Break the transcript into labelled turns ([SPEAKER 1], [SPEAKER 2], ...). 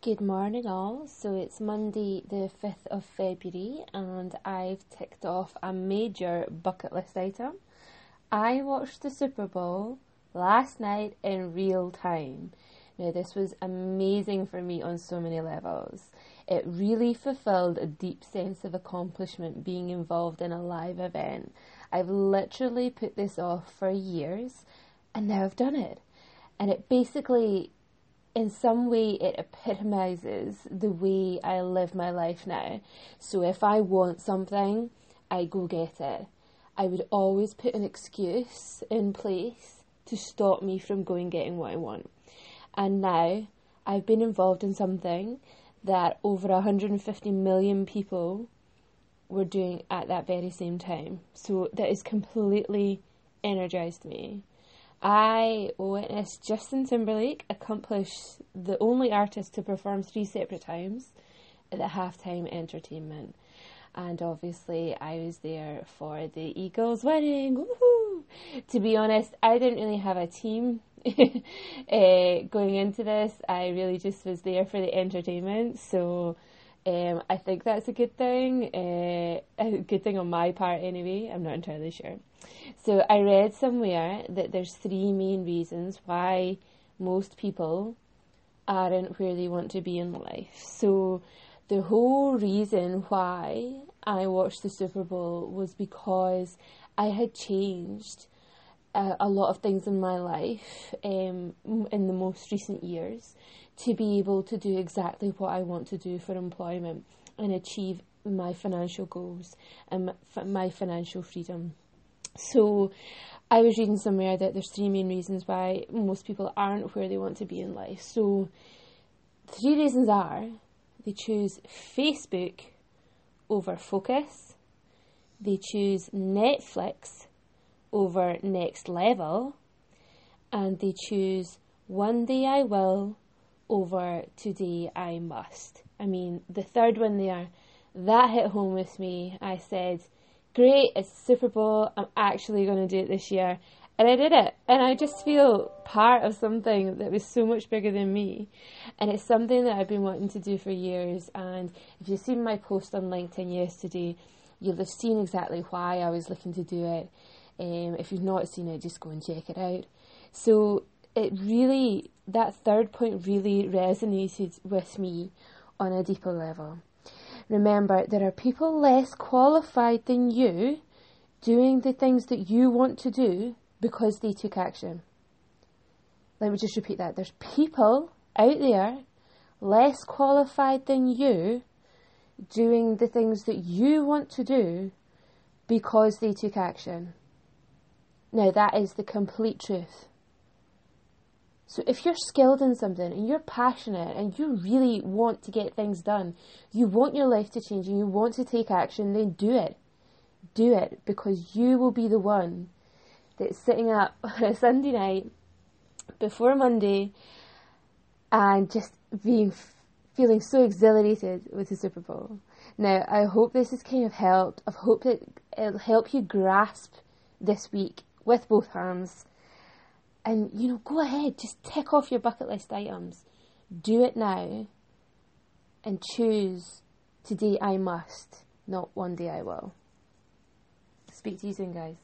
[SPEAKER 1] Good morning, all. So it's Monday, the 5th of February, and I've ticked off a major bucket list item. I watched the Super Bowl last night in real time. Now, this was amazing for me on so many levels. It really fulfilled a deep sense of accomplishment being involved in a live event. I've literally put this off for years, and now I've done it. And it basically in some way it epitomizes the way I live my life now. So if I want something, I go get it. I would always put an excuse in place to stop me from going getting what I want. And now I've been involved in something that over 150 million people were doing at that very same time. So that has completely energized me. I witnessed Justin Timberlake accomplish the only artist to perform three separate times at the halftime entertainment. And obviously, I was there for the Eagles winning. Woo-hoo! To be honest, I didn't really have a team uh, going into this. I really just was there for the entertainment. So um, I think that's a good thing. Uh, a good thing on my part, anyway. I'm not entirely sure. So I read somewhere that there's three main reasons why most people aren't where they want to be in life. So the whole reason why I watched the Super Bowl was because I had changed a lot of things in my life um, in the most recent years to be able to do exactly what I want to do for employment and achieve my financial goals and my financial freedom. So, I was reading somewhere that there's three main reasons why most people aren't where they want to be in life. So, three reasons are they choose Facebook over focus, they choose Netflix over next level, and they choose one day I will over today I must. I mean, the third one there, that hit home with me. I said, Great, it's Super Bowl, I'm actually going to do it this year. And I did it. And I just feel part of something that was so much bigger than me. And it's something that I've been wanting to do for years. And if you've seen my post on LinkedIn yesterday, you'll have seen exactly why I was looking to do it. Um, if you've not seen it, just go and check it out. So it really, that third point really resonated with me on a deeper level. Remember, there are people less qualified than you doing the things that you want to do because they took action. Let me just repeat that. There's people out there less qualified than you doing the things that you want to do because they took action. Now, that is the complete truth. So if you're skilled in something and you're passionate and you really want to get things done, you want your life to change and you want to take action, then do it. Do it because you will be the one that's sitting up on a Sunday night before Monday and just being feeling so exhilarated with the Super Bowl. Now, I hope this has kind of helped. I hope that it'll help you grasp this week with both hands and, you know, go ahead, just tick off your bucket list items. Do it now and choose today I must, not one day I will. Speak to you soon, guys.